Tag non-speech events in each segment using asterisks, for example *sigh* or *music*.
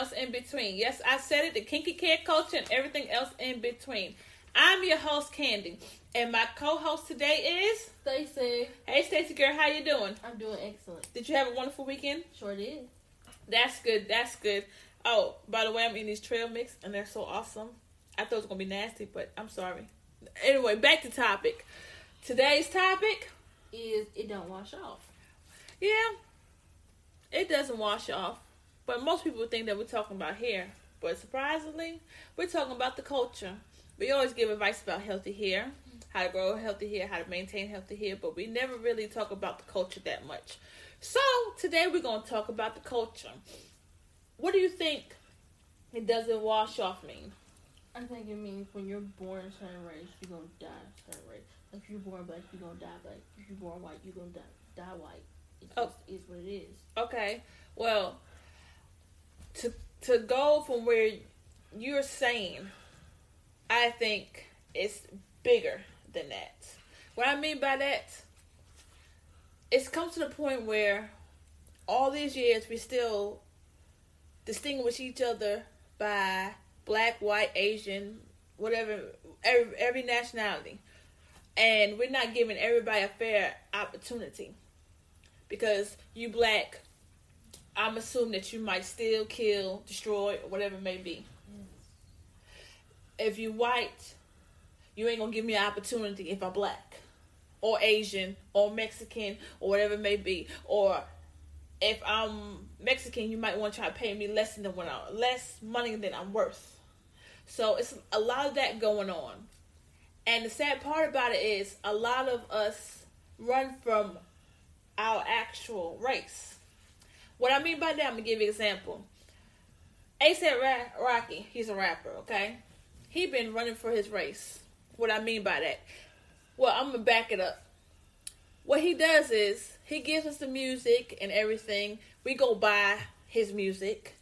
else in between. Yes, I said it, the kinky kid culture and everything else in between. I'm your host, Candy, and my co-host today is Stacy. Hey, Stacy girl, how you doing? I'm doing excellent. Did you have a wonderful weekend? Sure did. That's good. That's good. Oh, by the way, I'm in these trail mix, and they're so awesome. I thought it was gonna be nasty, but I'm sorry. Anyway, back to topic. Today's topic Is it don't wash off? Yeah, it doesn't wash off. But most people think that we're talking about hair. But surprisingly, we're talking about the culture. We always give advice about healthy hair, how to grow healthy hair, how to maintain healthy hair, but we never really talk about the culture that much. So today we're going to talk about the culture. What do you think it doesn't wash off mean? I think it means when you're born a certain race, you're gonna die a certain race. If you're born black, you're gonna die black. If you're born white, you're gonna die, die white. It oh. just Oh. is what it is. Okay. Well, to to go from where you're saying, I think it's bigger than that. What I mean by that, it's come to the point where all these years we still distinguish each other by black, white, Asian, whatever, every, every nationality, and we're not giving everybody a fair opportunity because you black I'm assuming that you might still kill, destroy, or whatever it may be. If you white, you ain't gonna give me an opportunity if I'm black, or Asian, or Mexican, or whatever it may be. Or if I'm Mexican, you might want to try to pay me less than what I less money than I'm worth. So it's a lot of that going on. And the sad part about it is a lot of us run from our actual race. What I mean by that, I'm gonna give you an example. ASAP Ra- Rocky, he's a rapper, okay? He been running for his race. What I mean by that? Well, I'm gonna back it up. What he does is he gives us the music and everything. We go buy his music,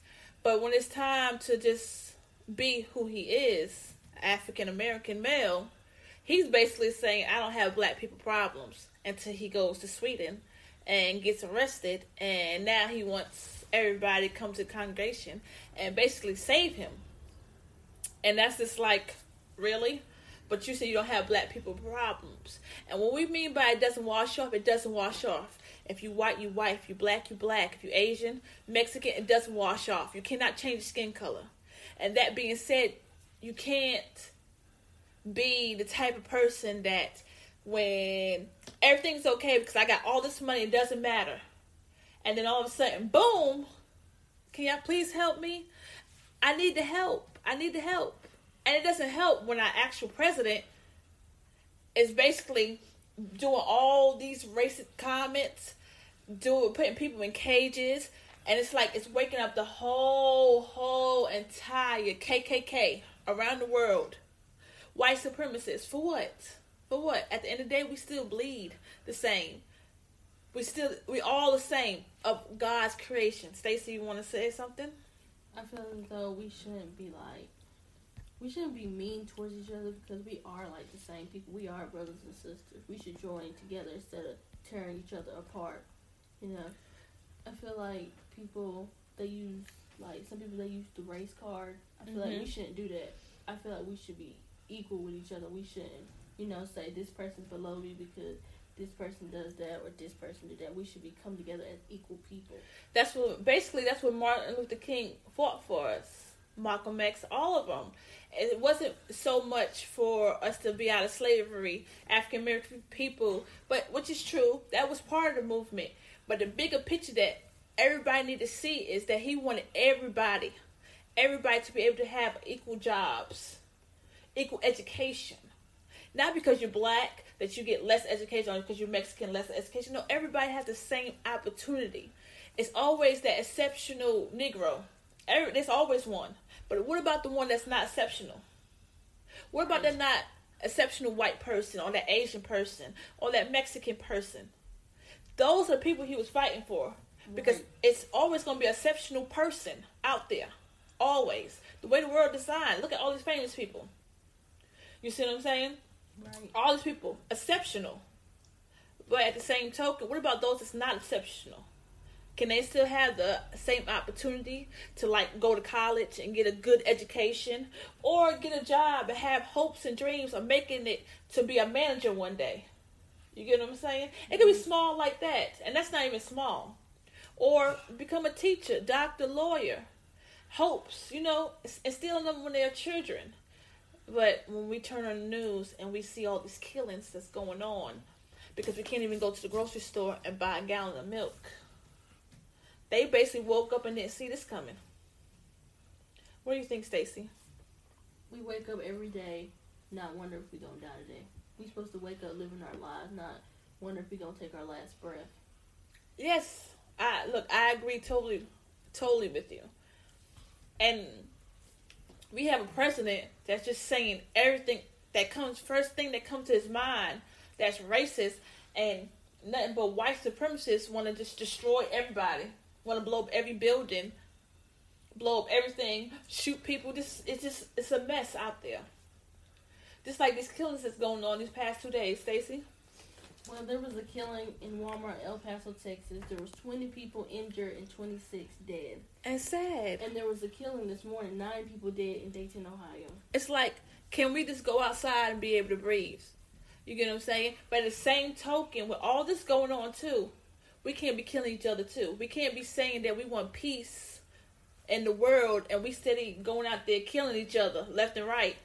but when it's time to just be who he is, African American male, he's basically saying I don't have black people problems until he goes to Sweden and gets arrested and now he wants everybody to come to the congregation and basically save him. And that's just like, really? But you say you don't have black people problems. And what we mean by it doesn't wash off, it doesn't wash off. If you white, you white. If you black, you black. If you Asian, Mexican, it doesn't wash off. You cannot change skin color. And that being said, you can't be the type of person that when everything's okay because I got all this money, it doesn't matter. And then all of a sudden, boom, can y'all please help me? I need the help. I need the help. And it doesn't help when our actual president is basically doing all these racist comments, doing putting people in cages, and it's like it's waking up the whole, whole entire KKK around the world. White supremacists for what? For what? At the end of the day, we still bleed the same. We still we all the same of God's creation. Stacy, you want to say something? I feel as though we shouldn't be like, we shouldn't be mean towards each other because we are like the same people. We are brothers and sisters. We should join together instead of tearing each other apart. You know, I feel like people they use like some people they use the race card. I feel like we Mhm. shouldn't do that. I feel like we should be equal with each other. We shouldn't, you know, say this person's below me because this person does that or this person did that. We should be come together as equal people. That's what basically that's what Martin Luther King fought for us. Malcolm X, all of them. It wasn't so much for us to be out of slavery, African American people, but which is true. That was part of the movement. But the bigger picture that everybody need to see is that he wanted everybody, everybody to be able to have equal jobs, equal education. Not because you're black that you get less education, or because you're Mexican less education. No, everybody has the same opportunity. It's always that exceptional Negro. Every, there's always one. But what about the one that's not exceptional? What about the not exceptional white person, or that Asian person, or that Mexican person? Those are people he was fighting for because Right. it's always going to be an exceptional person out there. Always. The way the world designed. Look at all these famous people. You see what I'm saying? Right. All these people, exceptional. But at the same token, what about those that's not exceptional? Can they still have the same opportunity to like go to college and get a good education or get a job and have hopes and dreams of making it to be a manager one day? You get what I'm saying? It could be mm-hmm. small like that, and that's not even small. Or become a teacher, doctor, lawyer. Hopes, you know, instilling them when they're children. But when we turn on the news and we see all these killings that's going on, because we can't even go to the grocery store and buy a gallon of milk, they basically woke up and didn't see this coming. What do you think, Stacy? We wake up every day, not wonder if we're gonna die today. We supposed to wake up living our lives, not wonder if we're gonna take our last breath. Yes, I look. I agree totally, totally with you. And we have a president that's just saying everything that comes first thing that comes to his mind that's racist and nothing but white supremacists want to just destroy everybody want to blow up every building blow up everything shoot people. This it's just it's a mess out there. Just like these killings that's going on these past two days stacy well, there was a killing in Walmart, El Paso, Texas. There was 20 people injured and 26 dead. And sad. And there was a killing this morning. Nine people dead in Dayton, Ohio. It's like, can we just go outside and be able to breathe? You get what I'm saying? But the same token, with all this going on too, we can't be killing each other too. We can't be saying that we want peace in the world and we steady going out there killing each other left and right.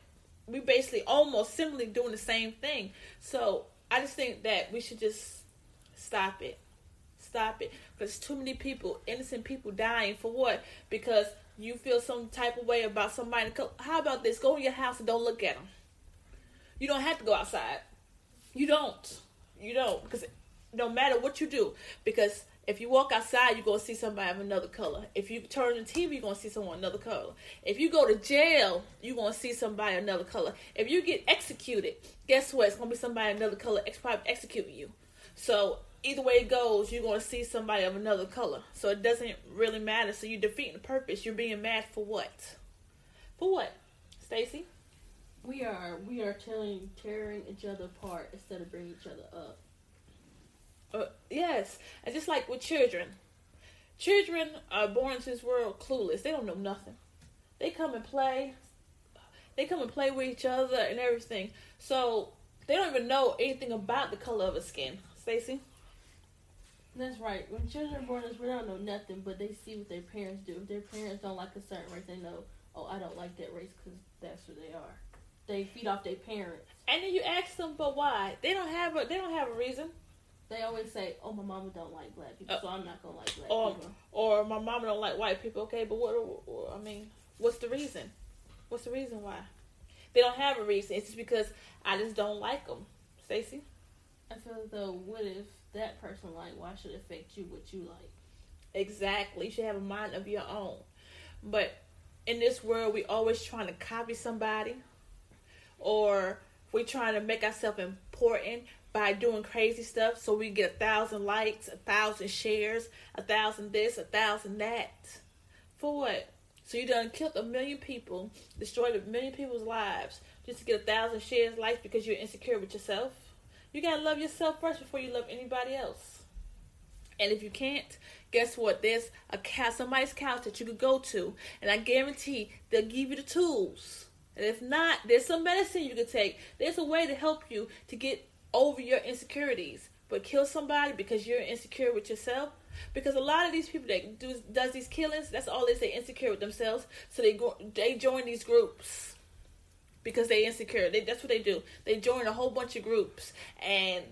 We basically almost similarly doing the same thing. So I just think that we should just stop it. Stop it. Because too many people, innocent people dying for what? Because you feel some type of way about somebody. How about this? Go in your house and don't look at them. You don't have to go outside. You don't. You don't. Because no matter what you do, because if you walk outside, you're gonna see somebody of another color. If you turn the TV, you're gonna see someone another color. If you go to jail, you're gonna see somebody another color. If you get executed, guess what? It's gonna be somebody another color ex- probably executing you. So either way it goes, you're gonna see somebody of another color. So it doesn't really matter. So you're defeating the purpose. You're being mad for what? For what, Stacy? We are we are tearing tearing each other apart instead of bringing each other up. Uh, yes, and just like with children, children are born into this world clueless. They don't know nothing. They come and play. They come and play with each other and everything. So they don't even know anything about the color of a skin. Stacy. That's right. When children are born, we don't know nothing, but they see what their parents do. If their parents don't like a certain race, they know, oh, I don't like that race because that's who they are. They feed off their parents. And then you ask them, but why? They don't have a. They don't have a reason. They always say, "Oh, my mama don't like black people, uh, so I'm not gonna like black or, people." Or my mama don't like white people. Okay, but what? I mean, what's the reason? What's the reason why? They don't have a reason. It's just because I just don't like them. Stacy. I feel as though, what if that person like? Why should it affect you? What you like? Exactly. You should have a mind of your own. But in this world, we always trying to copy somebody, or we trying to make ourselves important by doing crazy stuff so we get a thousand likes, a thousand shares, a thousand this, a thousand that. For what? So you done killed a million people, destroyed a million people's lives just to get a thousand shares, likes because you're insecure with yourself. You gotta love yourself first before you love anybody else. And if you can't, guess what? There's a couch, somebody's couch that you could go to, and I guarantee they'll give you the tools. And if not, there's some medicine you could take. There's a way to help you to get over your insecurities, but kill somebody because you're insecure with yourself. Because a lot of these people that do does these killings, that's all they say insecure with themselves. So they go they join these groups because they insecure. They that's what they do. They join a whole bunch of groups and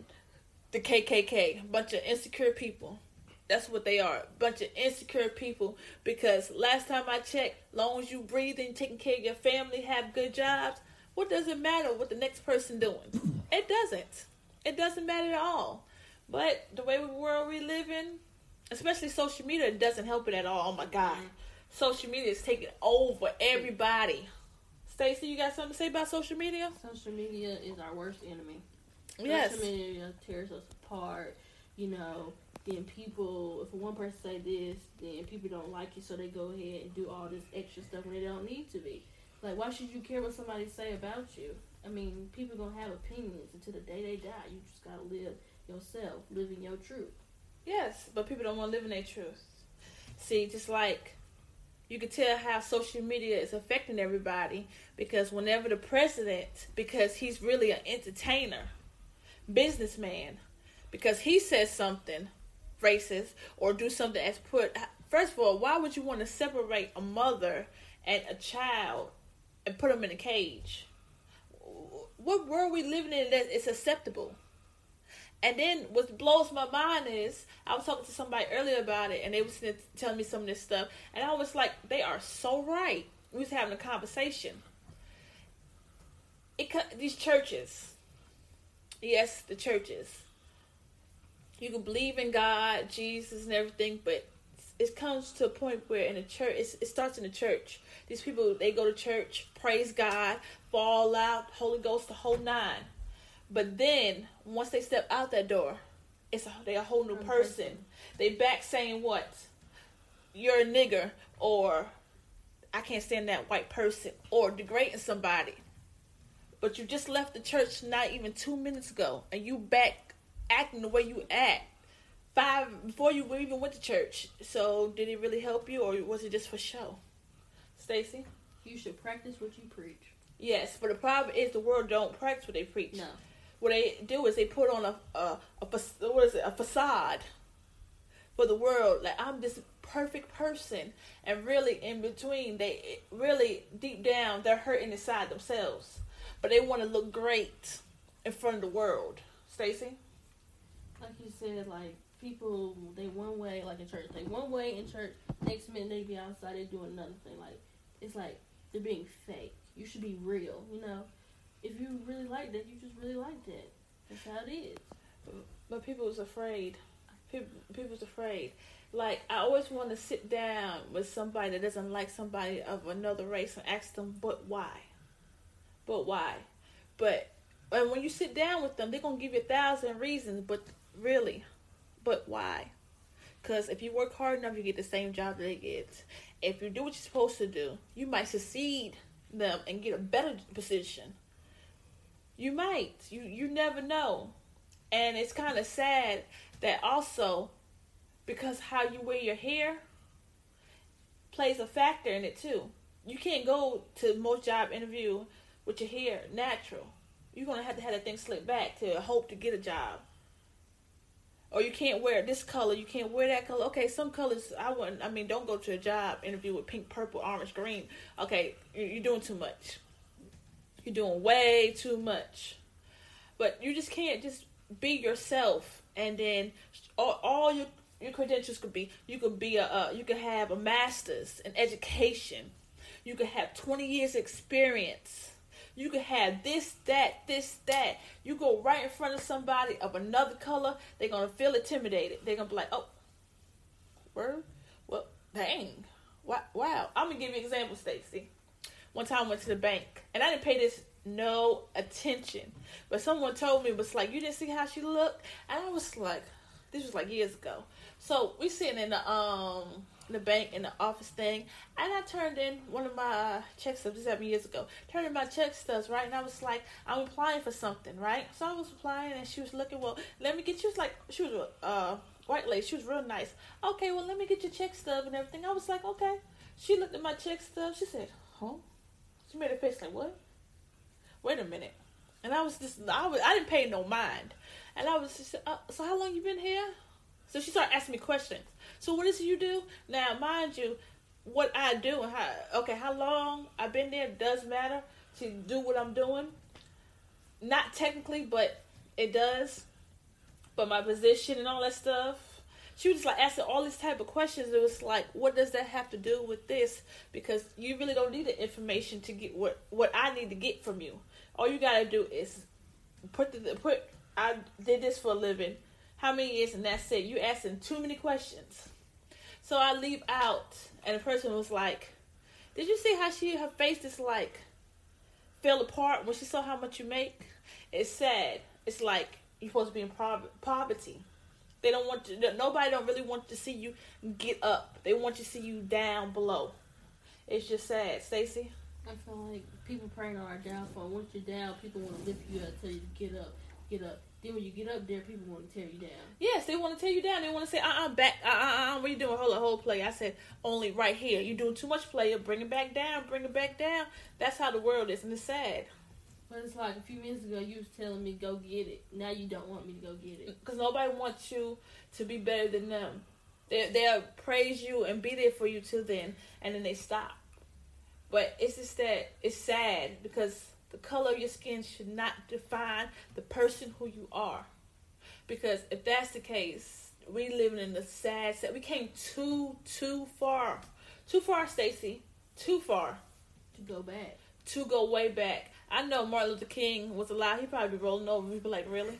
the KKK, bunch of insecure people. That's what they are. Bunch of insecure people. Because last time I checked, long as you breathing, taking care of your family, have good jobs, what does it matter what the next person doing? It doesn't. It doesn't matter at all. But the way the world we live in, especially social media, it doesn't help it at all. Oh my God. Mm-hmm. Social media is taking over everybody. Stacy, you got something to say about social media? Social media is our worst enemy. Yes. Social media tears us apart. You know, then people, if one person say this, then people don't like you, so they go ahead and do all this extra stuff when they don't need to be. Like, why should you care what somebody say about you? I mean, people gonna have opinions until the day they die. You just gotta live yourself, living your truth. Yes, but people don't want to live in their truth. See, just like you can tell how social media is affecting everybody because whenever the president, because he's really an entertainer, businessman, because he says something racist or do something that's put. First of all, why would you want to separate a mother and a child and put them in a cage? What world we living in that is acceptable? And then what blows my mind is I was talking to somebody earlier about it, and they was telling me some of this stuff, and I was like, they are so right. We was having a conversation. It these churches, yes, the churches. You can believe in God, Jesus, and everything, but it comes to a point where in the church, it starts in the church. These people they go to church, praise God, fall out, Holy Ghost, the whole nine but then once they step out that door, it's a, they a whole new person. They back saying what? You're a nigger or I can't stand that white person or degrading somebody. But you just left the church not even two minutes ago and you back acting the way you act five before you even went to church. So did it really help you or was it just for show? Stacy? You should practice what you preach. Yes, but the problem is the world don't practice what they preach. No what they do is they put on a a, a what is it a facade for the world like I'm this perfect person and really in between they really deep down they're hurting inside themselves but they want to look great in front of the world Stacy like you said like people they one way like in church they one way in church next minute they be outside they doing another thing like it's like they're being fake you should be real you know if you really liked it, you just really liked it. That's how it is. But people was afraid. People, people was afraid. Like I always want to sit down with somebody that doesn't like somebody of another race and ask them, but why? But why? But and when you sit down with them, they're gonna give you a thousand reasons. But really, but why? Because if you work hard enough, you get the same job that they get. If you do what you're supposed to do, you might succeed them and get a better position. You might. You you never know. And it's kind of sad that also because how you wear your hair plays a factor in it too. You can't go to most job interview with your hair natural. You're gonna have to have that thing slicked back to hope to get a job. Or you can't wear this color, you can't wear that color. Okay, some colors I wouldn't. I mean, don't go to a job interview with pink, purple, orange, green. Okay, you're doing too much. You're doing way too much. But you just can't just be yourself and then all, all your your credentials could be you could be a uh, you could have a master's in education you could have 20 years experience you could have this that this that. You go right in front of somebody of another color they're gonna feel intimidated. They're gonna be like oh word? Well dang. Wow. I'm gonna give you an example stacy. One time I went to the bank and I didn't pay this no attention. But someone told me was like, you didn't see how she looked, and I was like, this was like years ago. So we sitting in the um the bank and the office thing, and I turned in one of my check stubs seven years ago. Turned in my check stubs, right? And I was like, I'm applying for something, right? So I was applying, and she was looking. Well, let me get. She was like, she was uh, white lady. She was real nice. Okay, well, let me get your check stub and everything. I was like, okay. She looked at my check stub. She said, huh? She made a face like, what? Wait a minute. And I was just, I, was, I didn't pay no mind. And I was just, uh, so how long you been here? So she started asking me questions. So what it you do? Now, mind you, what I do and how, okay, how long I've been there does matter to do what I'm doing. Not technically, but it does. But my position and all that stuff, she was just like asking all these type of questions. It was like, what does that have to do with this? Because you really don't need the information to get what what I need to get from you. All you gotta do is put the put. I did this for a living. How many years? And that's it. You asking too many questions. So I leave out, and the person was like, "Did you see how she her face is like fell apart when she saw how much you make?" It's sad. It's like you're supposed to be in poverty they don't want to. Nobody don't really want to see you get up. They want to see you down below. It's just sad, Stacy. I feel like people praying on our downfall. Once you're down, people want to lift you up, tell you get up, get up. Then when you get up there, people want to tear you down. Yes, they want to tear you down. They want to say, "Uh, uh-uh, back, uh, uh, uh, where you doing? Hold a whole play. I said only right here. You doing too much player. Bring it back down. Bring it back down. That's how the world is, and it's sad. But it's like a few minutes ago you was telling me go get it. Now you don't want me to go get it. Because nobody wants you to be better than them. They they'll praise you and be there for you till then, and then they stop. But it's just that it's sad because the color of your skin should not define the person who you are. Because if that's the case, we living in the sad set. We came too too far, too far, Stacy, too far To go back. to go way back. I know Martin Luther King was alive. He probably be rolling over. He'd be like, "Really?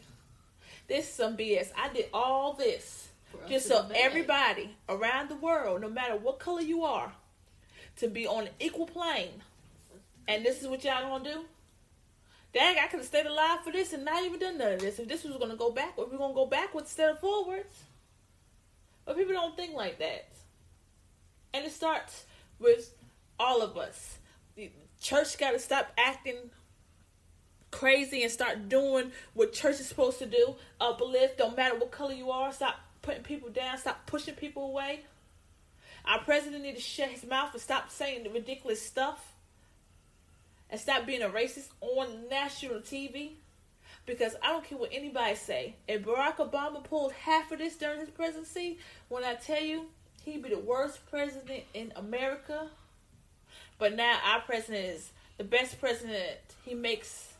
This is some BS. I did all this just so everybody around the world, no matter what color you are, to be on an equal plane. And this is what y'all gonna do? Dang, I could have stayed alive for this and not even done none of this. If this was gonna go backwards, we're gonna go backwards instead of forwards. But people don't think like that. And it starts with all of us. The church gotta stop acting crazy and start doing what church is supposed to do. Uplift, don't matter what color you are. Stop putting people down. Stop pushing people away. Our president need to shut his mouth and stop saying the ridiculous stuff. And stop being a racist on national TV. Because I don't care what anybody say. If Barack Obama pulled half of this during his presidency, when I tell you he'd be the worst president in America. But now our president is the best president. He makes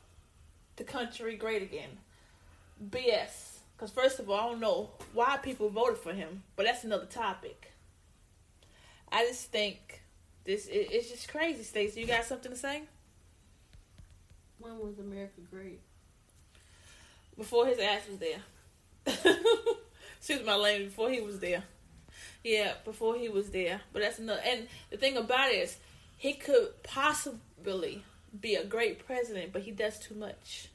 the country great again. BS. Because first of all, I don't know why people voted for him, but that's another topic. I just think this it, it's just crazy. Stacey, you got something to say? When was America great? Before his ass was there. *laughs* Excuse my language. Before he was there. Yeah, before he was there. But that's another. And the thing about it is, he could possibly be a great president, but he does too much.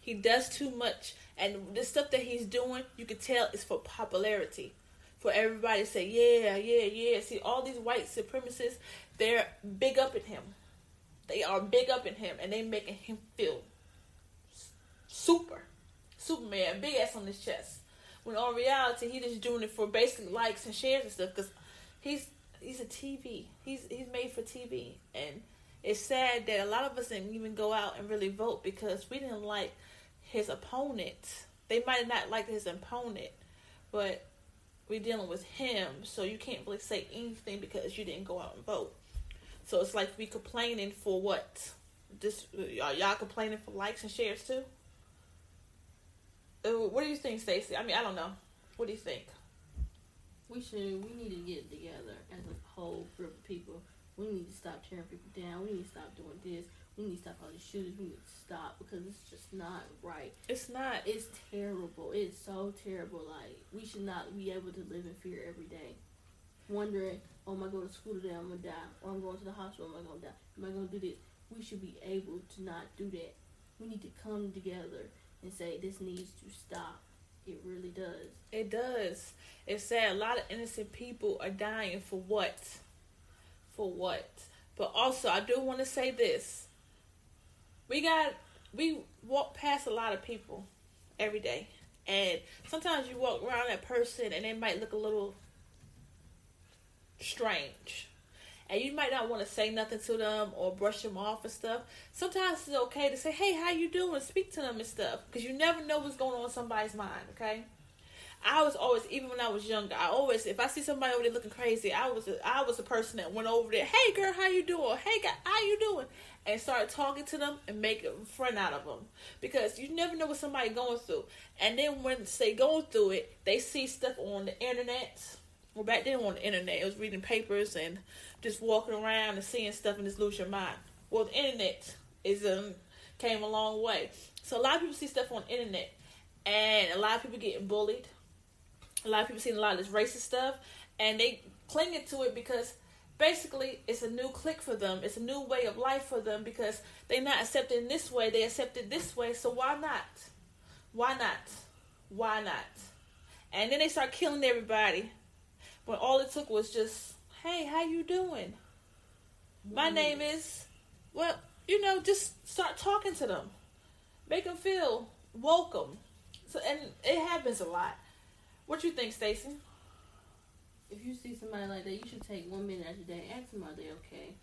He does too much, and the stuff that he's doing, you could tell is for popularity, for everybody to say, yeah, yeah, yeah. See, all these white supremacists, they're big up in him. They are big up in him, and they making him feel super, Superman, big ass on his chest. When on reality, he just doing it for basically likes and shares and stuff, because he's he's a TV. He's he's made for TV, and it's sad that a lot of us didn't even go out and really vote because we didn't like his opponent. They might not like his opponent, but we're dealing with him, so you can't really say anything because you didn't go out and vote. So it's like we complaining for what? This are y'all complaining for likes and shares too? Uh, What do you think, Stacey? I mean, I don't know. What do you think? We should. We need to get together as a whole group of people. We need to stop tearing people down. We need to stop doing this. We need to stop all these shootings. We need to stop because it's just not right. It's not. It's terrible. It's so terrible. Like we should not be able to live in fear every day, wondering, "Oh, am I going to school today? I'm gonna die, or I'm going to the hospital. Am I gonna die? Am I gonna do this?" We should be able to not do that. We need to come together and say this needs to stop. It really does. It does. It's sad. A lot of innocent people are dying for what? For what? But also, I do want to say this. We got we walk past a lot of people every day, and sometimes you walk around that person and they might look a little strange. And you might not want to say nothing to them or brush them off and stuff. Sometimes it's okay to say, "Hey, how you doing?" Speak to them and stuff, because you never know what's going on in somebody's mind. Okay, I was always, even when I was younger, I always, if I see somebody over there looking crazy, I was, I was the person that went over there. Hey, girl, how you doing? Hey, guy, how you doing? And started talking to them and make a friend out of them because you never know what somebody going through. And then when they go through it, they see stuff on the internet. Well, back then on the internet, it was reading papers and just walking around and seeing stuff and just lose your mind. Well, the internet is um came a long way. So a lot of people see stuff on the internet, and a lot of people getting bullied. A lot of people seeing a lot of this racist stuff, and they clinging to it because basically it's a new click for them. It's a new way of life for them because they're not accepted this way. They accept it this way. So why not? Why not? Why not? And then they start killing everybody. When all it took was just, hey, how you doing? My name is, well, you know, just start talking to them, make them feel welcome. So, and it happens a lot. What you think, Stacy? if you see somebody like that, you should take one minute out your day, ask them are they okay.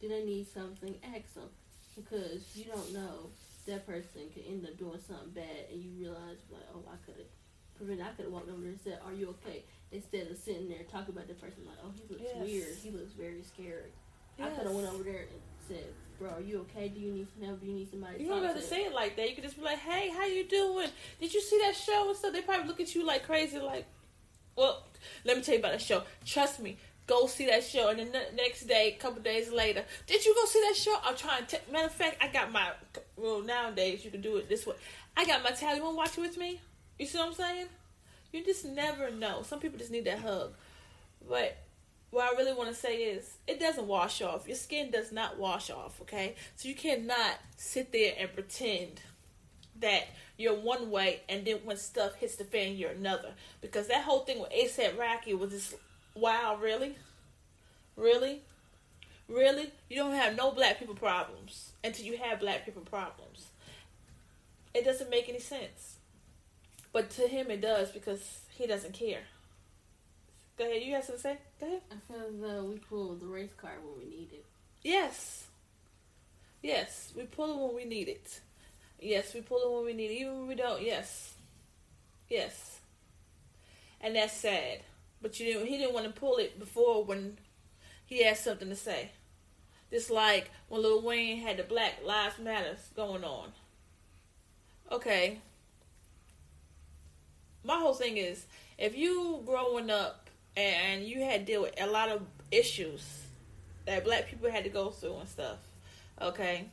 Do they need something? Ask them because you don't know that person could end up doing something bad, and you realize like, oh, I could have prevented. I could have walked over there and said, "Are you okay?" Instead of sitting there talking about the person like, "Oh, he looks Yes. weird. He looks very scary." I Yes. could have went over there and said, "Bro, are you okay? Do you need some help? Do you need somebody?" You don't have to to?" say it like that. You could just be like, "Hey, how you doing? Did you see that show and stuff?" They probably look at you like crazy. Like, well, let me tell you about that show. Trust me, go see that show. And then the next day, a couple days later, did you go see that show? I'm trying to. Matter of fact, I got my. Well, nowadays you can do it this way. I got my towel. You want to watch it with me? You see what I'm saying? You just never know. Some people just need that hug. But what I really want to say is, it doesn't wash off. Your skin does not wash off, okay? So you cannot sit there and pretend that you're one way and then when stuff hits the fan, you're another. Because that whole thing with ASAP Rocky was just, wow, really? Really? Really? You don't have no black people problems until you have black people problems. It doesn't make any sense. But to him, it does because he doesn't care. Go ahead. You have something to say? Go ahead. I feel as though we pulled the race card when we need it. Yes. Yes, we pull it when we need it. Yes, we pull it when we need it. Even when we don't, yes. Yes. And that's sad. But you know, he didn't want to pull it before when he had something to say. Just like when Lil Wayne had the Black Lives Matters going on. Okay. My whole thing is if you growing up and you had to deal with a lot of issues that black people had to go through and stuff, okay,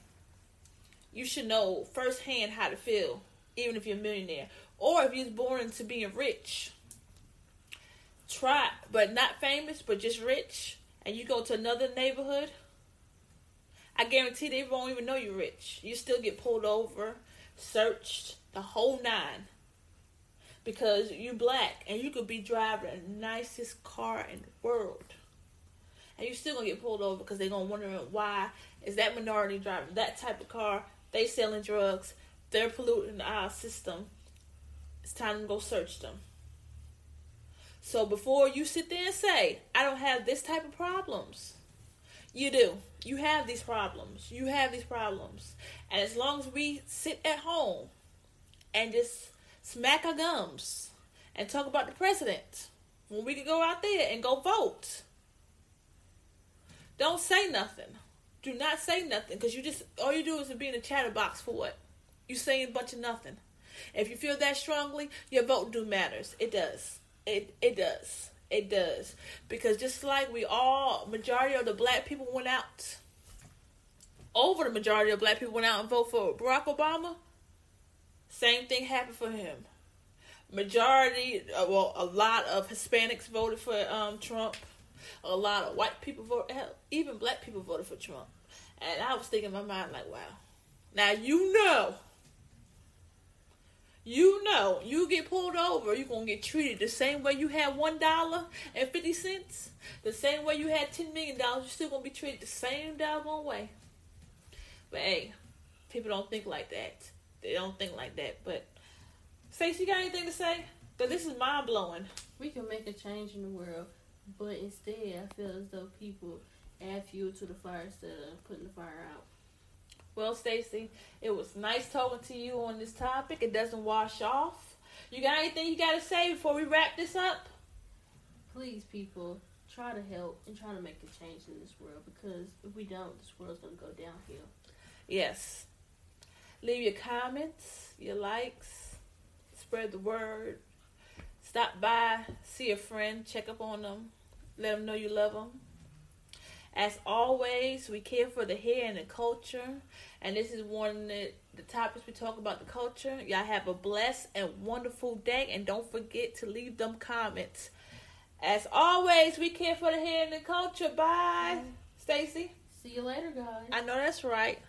you should know firsthand how to feel, even if you're a millionaire. Or if you're born into being rich. Try, but not famous, but just rich, and you go to another neighborhood, I guarantee they won't even know you're rich. You still get pulled over, searched, the whole nine. Because you black and you could be driving the nicest car in the world. And you're still gonna get pulled over because they're gonna wonder why is that minority driving that type of car, they selling drugs, they're polluting our system. It's time to go search them. So before you sit there and say, I don't have this type of problems, you do. You have these problems. You have these problems. And as long as we sit at home and just smack our gums and talk about the president, when we can go out there and go vote, don't say nothing. Do not say nothing because you just, all you do is be in a chatterbox for what? You saying a bunch of nothing. If you feel that strongly, your vote do matters. It does. It it does. It does. Because just like we all majority of the black people went out over the majority of black people went out and vote for Barack Obama, same thing happened for him. Majority uh, well a lot of Hispanics voted for um, Trump. A lot of white people voted hell, even black people voted for Trump. And I was thinking in my mind like, wow. Now you know you know you get pulled over, you're gonna get treated the same way you had one dollar and fifty cents, the same way you had ten million dollars, you're still gonna be treated the same doggone way. But hey, people don't think like that. They don't think like that. But Stacey, you got anything to say? Cause this is mind blowing. We can make a change in the world, but instead, I feel as though people add fuel to the fire instead of putting the fire out. Well, Stacey, it was nice talking to you on this topic. It doesn't wash off. You got anything you gotta say before we wrap this up? Please, people, try to help and try to make a change in this world because if we don't, this world's gonna go downhill. Yes. Leave your comments, your likes, spread the word. Stop by, see a friend, check up on them, let them know you love them. As always, we care for the hair and the culture, and this is one of the, the topics we talk about the culture. Y'all have a blessed and wonderful day, and don't forget to leave them comments. As always, we care for the hair and the culture. Bye, Stacy. See you later, guys. I know that's right.